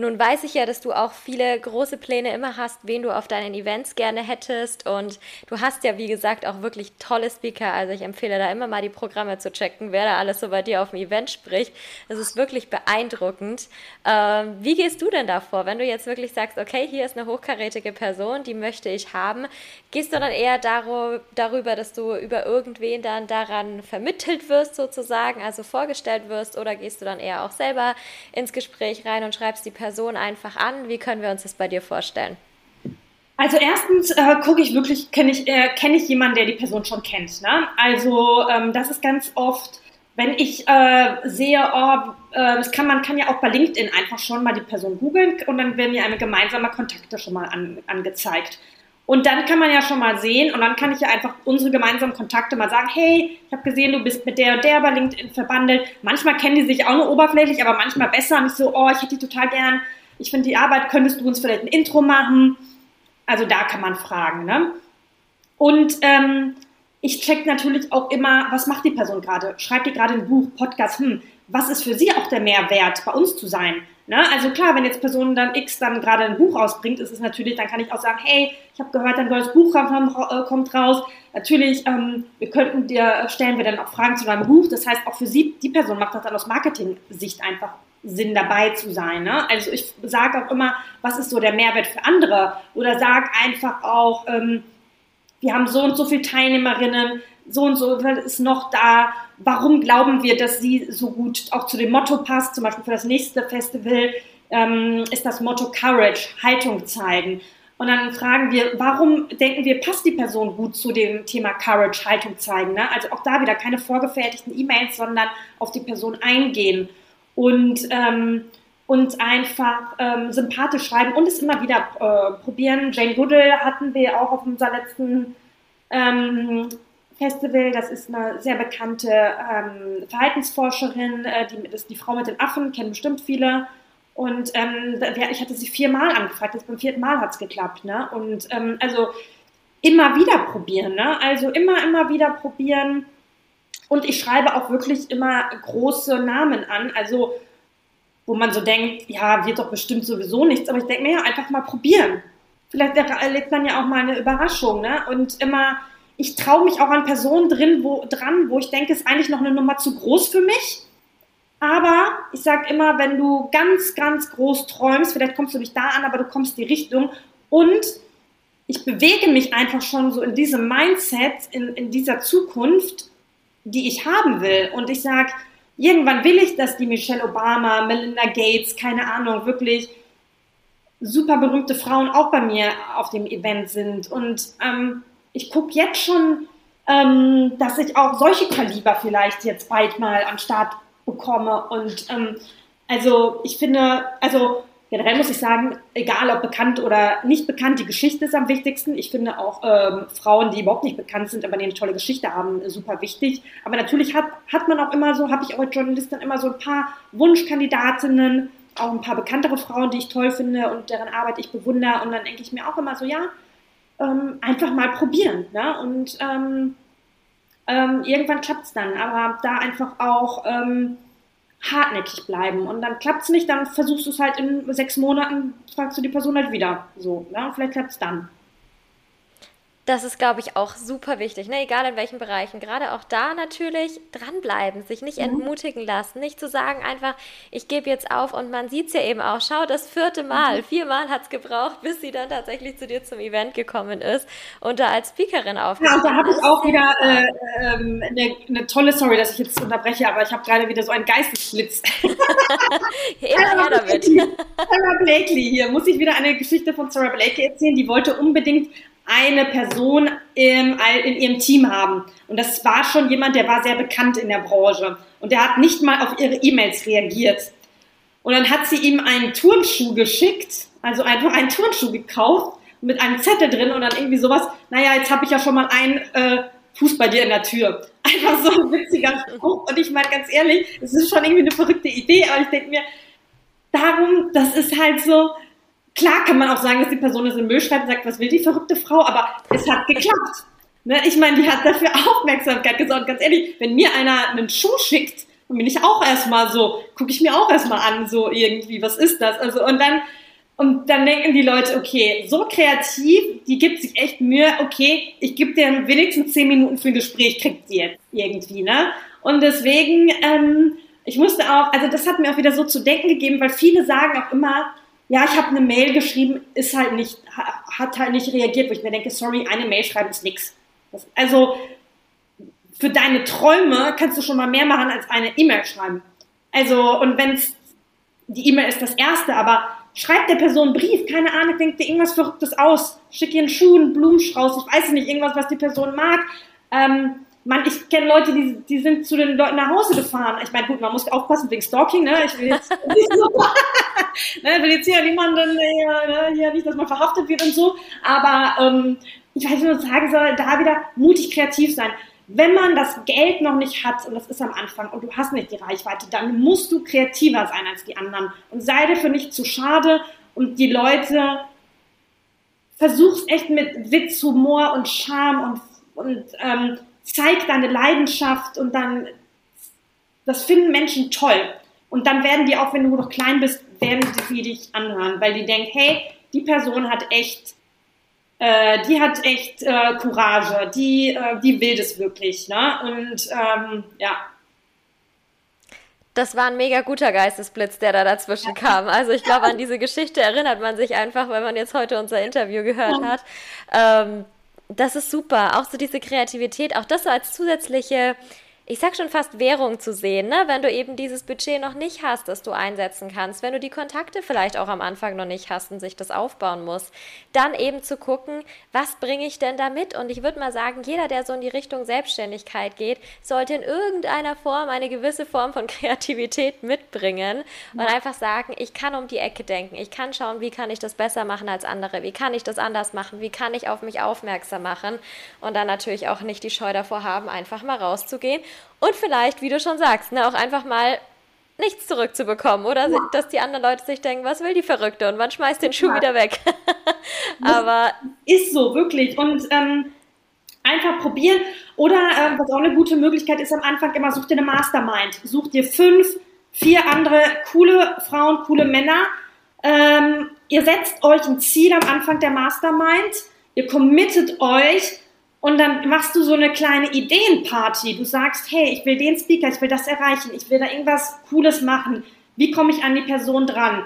Nun weiß ich ja, dass du auch viele große Pläne immer hast, wen du auf deinen Events gerne hättest. Und du hast ja, wie gesagt, auch wirklich tolle Speaker. Also ich empfehle da immer mal die Programme zu checken, wer da alles so bei dir auf dem Event spricht. Das ist wirklich beeindruckend. Ähm, wie gehst du denn da vor, wenn du jetzt wirklich sagst, okay, hier ist eine hochkarätige Person, die möchte ich haben? Gehst du dann eher darüber, dass du über irgendwen dann daran vermittelt wirst sozusagen, also vorgestellt wirst? Oder gehst du dann eher auch selber ins Gespräch rein und schreibst die Person Person einfach an? Wie können wir uns das bei dir vorstellen? Also erstens äh, gucke ich wirklich, kenne ich, äh, kenn ich jemanden, der die Person schon kennt. Ne? Also ähm, das ist ganz oft, wenn ich äh, sehe, oh, äh, das kann man kann ja auch bei LinkedIn einfach schon mal die Person googeln und dann werden mir eine gemeinsame Kontakte schon mal an, angezeigt. Und dann kann man ja schon mal sehen und dann kann ich ja einfach unsere gemeinsamen Kontakte mal sagen, hey, ich habe gesehen, du bist mit der und der bei LinkedIn verbandelt. Manchmal kennen die sich auch nur oberflächlich, aber manchmal besser. Und ich so, oh, ich hätte die total gern. Ich finde die Arbeit, könntest du uns vielleicht ein Intro machen? Also da kann man fragen. Ne? Und ähm, ich check natürlich auch immer, was macht die Person gerade? Schreibt die gerade ein Buch, Podcast? Hm, was ist für sie auch der Mehrwert, bei uns zu sein? Ne? Also klar, wenn jetzt Person dann X dann gerade ein Buch rausbringt, ist es natürlich, dann kann ich auch sagen, hey, ich habe gehört, ein neues Buch äh, kommt raus. Natürlich, ähm, wir könnten dir, stellen wir dann auch Fragen zu deinem Buch. Das heißt, auch für sie, die Person macht das dann aus Marketing-Sicht einfach Sinn dabei zu sein. Ne? Also ich sage auch immer, was ist so der Mehrwert für andere? Oder sag einfach auch, ähm, wir haben so und so viele Teilnehmerinnen, so und so ist noch da. Warum glauben wir, dass sie so gut auch zu dem Motto passt? Zum Beispiel für das nächste Festival ähm, ist das Motto Courage, Haltung zeigen. Und dann fragen wir, warum denken wir, passt die Person gut zu dem Thema Courage, Haltung zeigen? Ne? Also auch da wieder keine vorgefertigten E-Mails, sondern auf die Person eingehen und, ähm, und einfach ähm, sympathisch schreiben und es immer wieder äh, probieren. Jane Goodall hatten wir auch auf unserer letzten ähm, Festival. Das ist eine sehr bekannte ähm, Verhaltensforscherin, äh, die, das die Frau mit den Affen, kennen bestimmt viele. Und ähm, ich hatte sie viermal angefragt, jetzt beim vierten Mal hat es geklappt. Ne? Und ähm, also immer wieder probieren. Ne? Also immer, immer wieder probieren. Und ich schreibe auch wirklich immer große Namen an. Also wo man so denkt, ja, wird doch bestimmt sowieso nichts. Aber ich denke mir ja, einfach mal probieren. Vielleicht erlebt man ja auch mal eine Überraschung. Ne? Und immer ich traue mich auch an Personen drin, wo, dran, wo ich denke, ist eigentlich noch eine Nummer zu groß für mich. Aber ich sage immer, wenn du ganz, ganz groß träumst, vielleicht kommst du nicht da an, aber du kommst die Richtung. Und ich bewege mich einfach schon so in diesem Mindset, in, in dieser Zukunft, die ich haben will. Und ich sage, irgendwann will ich, dass die Michelle Obama, Melinda Gates, keine Ahnung, wirklich super berühmte Frauen auch bei mir auf dem Event sind. Und ähm, ich gucke jetzt schon, ähm, dass ich auch solche Kaliber vielleicht jetzt bald mal am Start bekomme. Und ähm, also ich finde, also generell muss ich sagen, egal ob bekannt oder nicht bekannt, die Geschichte ist am wichtigsten. Ich finde auch ähm, Frauen, die überhaupt nicht bekannt sind, aber eine tolle Geschichte haben, super wichtig. Aber natürlich hat, hat man auch immer so, habe ich auch als Journalistin immer so ein paar Wunschkandidatinnen, auch ein paar bekanntere Frauen, die ich toll finde und deren Arbeit ich bewundere. Und dann denke ich mir auch immer so, ja, ähm, einfach mal probieren. Ne? Und ähm, ähm, irgendwann klappt es dann, aber da einfach auch ähm, hartnäckig bleiben. Und dann klappt es nicht, dann versuchst du es halt in sechs Monaten, fragst du die Person halt wieder. So, ne? Und vielleicht klappt es dann. Das ist, glaube ich, auch super wichtig, ne? egal in welchen Bereichen. Gerade auch da natürlich dranbleiben, sich nicht mhm. entmutigen lassen, nicht zu sagen einfach, ich gebe jetzt auf und man sieht es ja eben auch, schau, das vierte Mal, mhm. viermal hat es gebraucht, bis sie dann tatsächlich zu dir zum Event gekommen ist und da als Speakerin aufgetreten Ja, und da habe ich auch wieder äh, ähm, eine, eine, tolle, sorry, dass ich jetzt unterbreche, aber ich habe gerade wieder so einen Geistesblitz. *laughs* *laughs* Immer her damit. Sarah Blakely hier, muss ich wieder eine Geschichte von Sarah Blakely erzählen, die wollte unbedingt eine Person im, in ihrem Team haben. Und das war schon jemand, der war sehr bekannt in der Branche. Und der hat nicht mal auf ihre E-Mails reagiert. Und dann hat sie ihm einen Turnschuh geschickt, also einfach einen Turnschuh gekauft mit einem Zettel drin und dann irgendwie sowas, naja, jetzt habe ich ja schon mal einen äh, Fuß bei dir in der Tür. *laughs* Einfach so ein witziger Spruch. Und ich meine ganz ehrlich, es ist schon irgendwie eine verrückte Idee, aber ich denke mir, darum, das ist halt so, Klar kann man auch sagen, dass die Person das in Müll schreibt und sagt, was will die verrückte Frau, aber es hat geklappt. Ne? Ich meine, die hat dafür *laughs* Aufmerksamkeit gesorgt. Ganz ehrlich, wenn mir einer einen Schuh schickt, dann bin ich auch erstmal so, gucke ich mir auch erstmal an, so irgendwie, was ist das? Also, und dann, und dann denken die Leute, okay, so kreativ, die gibt sich echt Mühe, okay, ich gebe dir wenigstens zehn Minuten für ein Gespräch, kriegt sie jetzt irgendwie, ne? Und deswegen, ähm, ich musste auch, also das hat mir auch wieder so zu denken gegeben, weil viele sagen auch immer, ja, ich habe eine Mail geschrieben, ist halt nicht, hat halt nicht reagiert, wo ich mir denke, sorry, eine Mail schreiben ist nix. Also für deine Träume kannst du schon mal mehr machen als eine E-Mail schreiben. Also, und wenn es, die E-Mail ist das erste, aber schreibt der Person einen Brief, keine Ahnung, denkt dir irgendwas Verrücktes aus, schick ihr einen Schuh, einen Blumenstrauß, ich weiß nicht, irgendwas, was die Person mag. Ähm, man, ich kenne Leute, die, die sind zu den Leuten nach Hause gefahren. Ich meine, gut, man muss aufpassen wegen Stalking, ne? Ich will jetzt *laughs* *laughs* ne, will jetzt hier niemanden, äh, hier nicht, dass man verhaftet wird und so. Aber ähm, ich weiß nicht, was ich sagen soll, da wieder mutig kreativ sein. Wenn man das Geld noch nicht hat, und das ist am Anfang, und du hast nicht die Reichweite, dann musst du kreativer sein als die anderen. Und sei dafür nicht zu schade und die Leute versuch's echt mit Witz, Humor und Charme und, und ähm, zeig deine Leidenschaft und dann, das finden Menschen toll. Und dann werden die auch, wenn du noch klein bist, werden die dich anhören, weil die denken, hey, die Person hat echt, äh, die hat echt äh, Courage, die, äh, die will das wirklich, ne? Und ähm, ja. Das war ein mega guter Geistesblitz, der da dazwischen kam. Also ich glaube, an diese Geschichte erinnert man sich einfach, wenn man jetzt heute unser Interview gehört hat. Ähm, das ist super. Auch so diese Kreativität, auch das so als zusätzliche ich sag schon fast Währung zu sehen, ne? wenn du eben dieses Budget noch nicht hast, das du einsetzen kannst, wenn du die Kontakte vielleicht auch am Anfang noch nicht hast und sich das aufbauen muss, dann eben zu gucken, was bringe ich denn da mit? Und ich würde mal sagen, jeder, der so in die Richtung Selbstständigkeit geht, sollte in irgendeiner Form eine gewisse Form von *laughs* Kreativität mitbringen und einfach sagen, ich kann um die Ecke denken, ich kann schauen, wie kann ich das besser machen als andere, wie kann ich das anders machen, wie kann ich auf mich aufmerksam machen? Und dann natürlich auch nicht die Scheu davor haben, einfach mal rauszugehen und vielleicht, wie du schon sagst, ne, auch einfach mal nichts zurückzubekommen oder ja. dass die anderen Leute sich denken, was will die Verrückte und man schmeißt den Schuh ja. wieder weg. *laughs* Aber ist so, wirklich. Und ähm, einfach probieren. Oder äh, was auch eine gute Möglichkeit ist am Anfang immer, such dir eine Mastermind. Such dir fünf, vier andere coole Frauen, coole Männer. Ähm, ihr setzt euch ein Ziel am Anfang der Mastermind. Ihr committet euch und dann machst du so eine kleine Ideenparty. Du sagst, hey, ich will den Speaker, ich will das erreichen, ich will da irgendwas Cooles machen. Wie komme ich an die Person dran?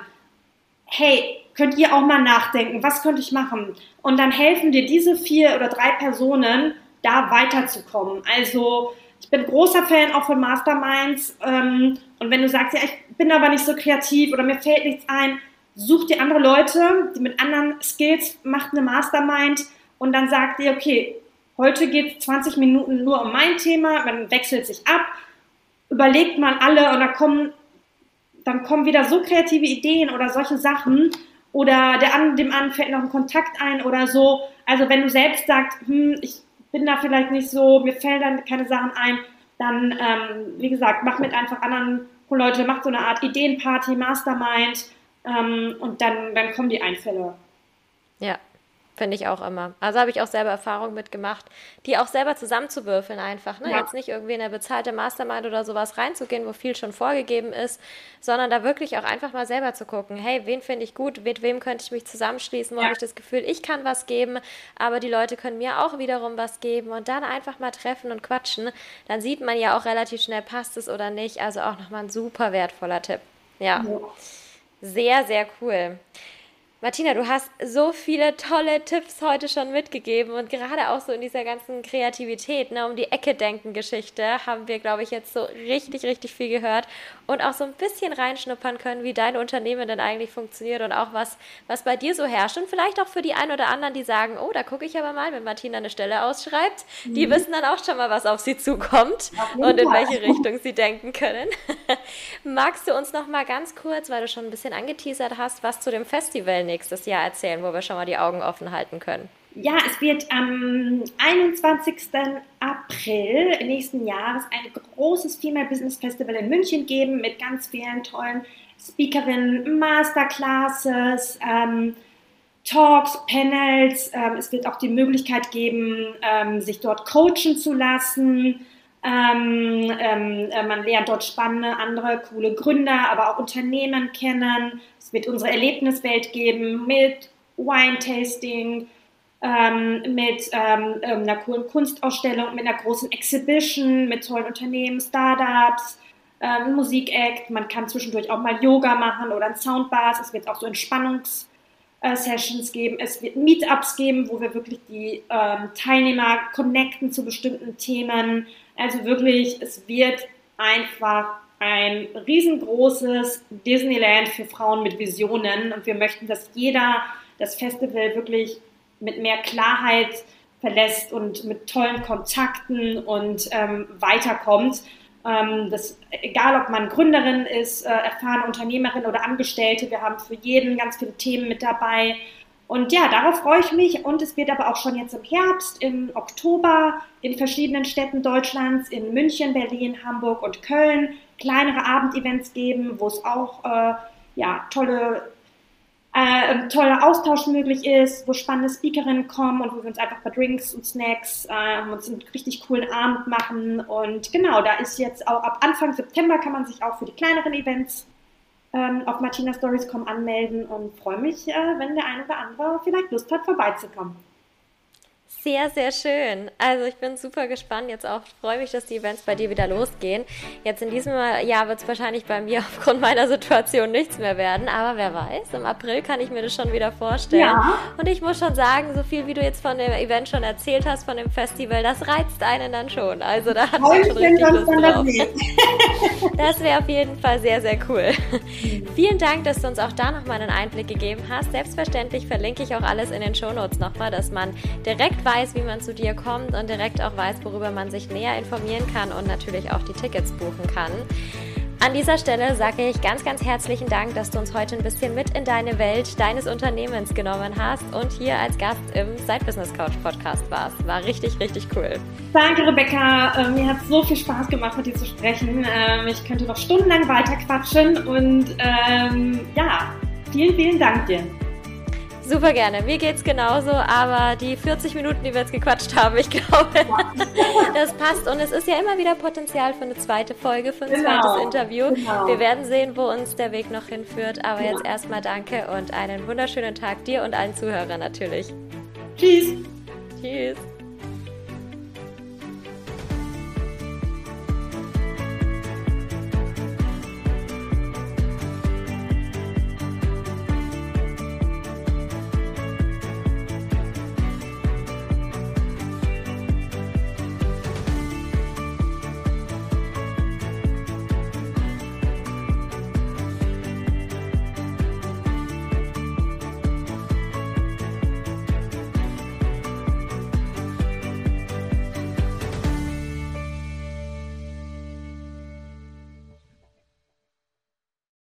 Hey, könnt ihr auch mal nachdenken, was könnte ich machen? Und dann helfen dir diese vier oder drei Personen, da weiterzukommen. Also ich bin großer Fan auch von Masterminds. Ähm, und wenn du sagst, ja, ich bin aber nicht so kreativ oder mir fällt nichts ein, such dir andere Leute, die mit anderen Skills, macht eine Mastermind und dann sagt ihr, okay, Heute geht es 20 Minuten nur um mein Thema, man wechselt sich ab, überlegt man alle und da kommen, dann kommen wieder so kreative Ideen oder solche Sachen oder der an, dem anderen fällt noch ein Kontakt ein oder so. Also wenn du selbst sagst, hm, ich bin da vielleicht nicht so, mir fällen dann keine Sachen ein, dann, ähm, wie gesagt, mach mit einfach anderen Leute, mach so eine Art Ideenparty, Mastermind ähm, und dann, dann kommen die Einfälle. Finde ich auch immer. Also habe ich auch selber Erfahrungen mitgemacht, die auch selber zusammenzuwürfeln einfach. Ne? Ja. Jetzt nicht irgendwie in eine bezahlte Mastermind oder sowas reinzugehen, wo viel schon vorgegeben ist, sondern da wirklich auch einfach mal selber zu gucken, hey, wen finde ich gut, mit wem könnte ich mich zusammenschließen, wo ja. habe ich das Gefühl, ich kann was geben, aber die Leute können mir auch wiederum was geben und dann einfach mal treffen und quatschen. Dann sieht man ja auch relativ schnell, passt es oder nicht. Also auch nochmal ein super wertvoller Tipp. ja. ja. Sehr, sehr cool. Martina, du hast so viele tolle Tipps heute schon mitgegeben und gerade auch so in dieser ganzen Kreativität, ne, um die Ecke denken Geschichte, haben wir, glaube ich, jetzt so richtig, richtig viel gehört und auch so ein bisschen reinschnuppern können, wie dein Unternehmen denn eigentlich funktioniert und auch was, was bei dir so herrscht und vielleicht auch für die ein oder anderen, die sagen, oh, da gucke ich aber mal, wenn Martina eine Stelle ausschreibt, mhm. die wissen dann auch schon mal, was auf sie zukommt und in welche Richtung sie denken können. *laughs* Magst du uns noch mal ganz kurz, weil du schon ein bisschen angeteasert hast, was zu dem Festival nächstes Jahr erzählen, wo wir schon mal die Augen offen halten können? Ja, es wird am 21. April nächsten Jahres ein großes Female Business Festival in München geben mit ganz vielen tollen Speakerinnen, Masterclasses, ähm, Talks, Panels. Ähm, es wird auch die Möglichkeit geben, ähm, sich dort coachen zu lassen. Ähm, ähm, äh, man lernt dort spannende, andere coole Gründer, aber auch Unternehmen kennen. Wird unsere Erlebniswelt geben mit Wine-Tasting, ähm, mit ähm, einer coolen Kunstausstellung, mit einer großen Exhibition, mit tollen Unternehmen, Startups, ähm, Musikact. Man kann zwischendurch auch mal Yoga machen oder ein Soundbars. Es wird auch so Entspannungs- Sessions geben, es wird Meetups geben, wo wir wirklich die ähm, Teilnehmer connecten zu bestimmten Themen. Also wirklich, es wird einfach ein riesengroßes Disneyland für Frauen mit Visionen und wir möchten, dass jeder das Festival wirklich mit mehr Klarheit verlässt und mit tollen Kontakten und ähm, weiterkommt. Ähm, das, egal, ob man Gründerin ist, äh, erfahrene Unternehmerin oder Angestellte, wir haben für jeden ganz viele Themen mit dabei. Und ja, darauf freue ich mich. Und es wird aber auch schon jetzt im Herbst, im Oktober in verschiedenen Städten Deutschlands, in München, Berlin, Hamburg und Köln, kleinere Abendevents geben, wo es auch äh, ja, tolle, äh, toller Austausch möglich ist, wo spannende Speakerinnen kommen und wo wir uns einfach bei Drinks und Snacks äh, uns einen richtig coolen Abend machen. Und genau, da ist jetzt auch ab Anfang September kann man sich auch für die kleineren Events ähm, auf martinastories.com anmelden und freue mich, äh, wenn der eine oder andere vielleicht Lust hat, vorbeizukommen. Sehr, sehr schön. Also ich bin super gespannt jetzt auch. Freue mich, dass die Events bei dir wieder losgehen. Jetzt in diesem Jahr wird es wahrscheinlich bei mir *laughs* aufgrund meiner Situation nichts mehr werden. Aber wer weiß, im April kann ich mir das schon wieder vorstellen. Ja. Und ich muss schon sagen, so viel wie du jetzt von dem Event schon erzählt hast, von dem Festival, das reizt einen dann schon. Also da hat man schon richtig Lust drauf. *laughs* Das wäre auf jeden Fall sehr, sehr cool. Vielen Dank, dass du uns auch da nochmal einen Einblick gegeben hast. Selbstverständlich verlinke ich auch alles in den Shownotes nochmal, dass man direkt weiß, weiß, wie man zu dir kommt und direkt auch weiß, worüber man sich näher informieren kann und natürlich auch die Tickets buchen kann. An dieser Stelle sage ich ganz, ganz herzlichen Dank, dass du uns heute ein bisschen mit in deine Welt deines Unternehmens genommen hast und hier als Gast im Side Business Coach Podcast warst. War richtig, richtig cool. Danke, Rebecca. Äh, mir hat so viel Spaß gemacht, mit dir zu sprechen. Ähm, ich könnte noch stundenlang weiter quatschen und ähm, ja, vielen, vielen Dank dir. Super gerne. Mir geht's genauso, aber die 40 Minuten, die wir jetzt gequatscht haben, ich glaube, *laughs* das passt. Und es ist ja immer wieder Potenzial für eine zweite Folge, für ein genau. zweites Interview. Genau. Wir werden sehen, wo uns der Weg noch hinführt. Aber ja. jetzt erstmal danke und einen wunderschönen Tag dir und allen Zuhörern natürlich. Tschüss. Tschüss.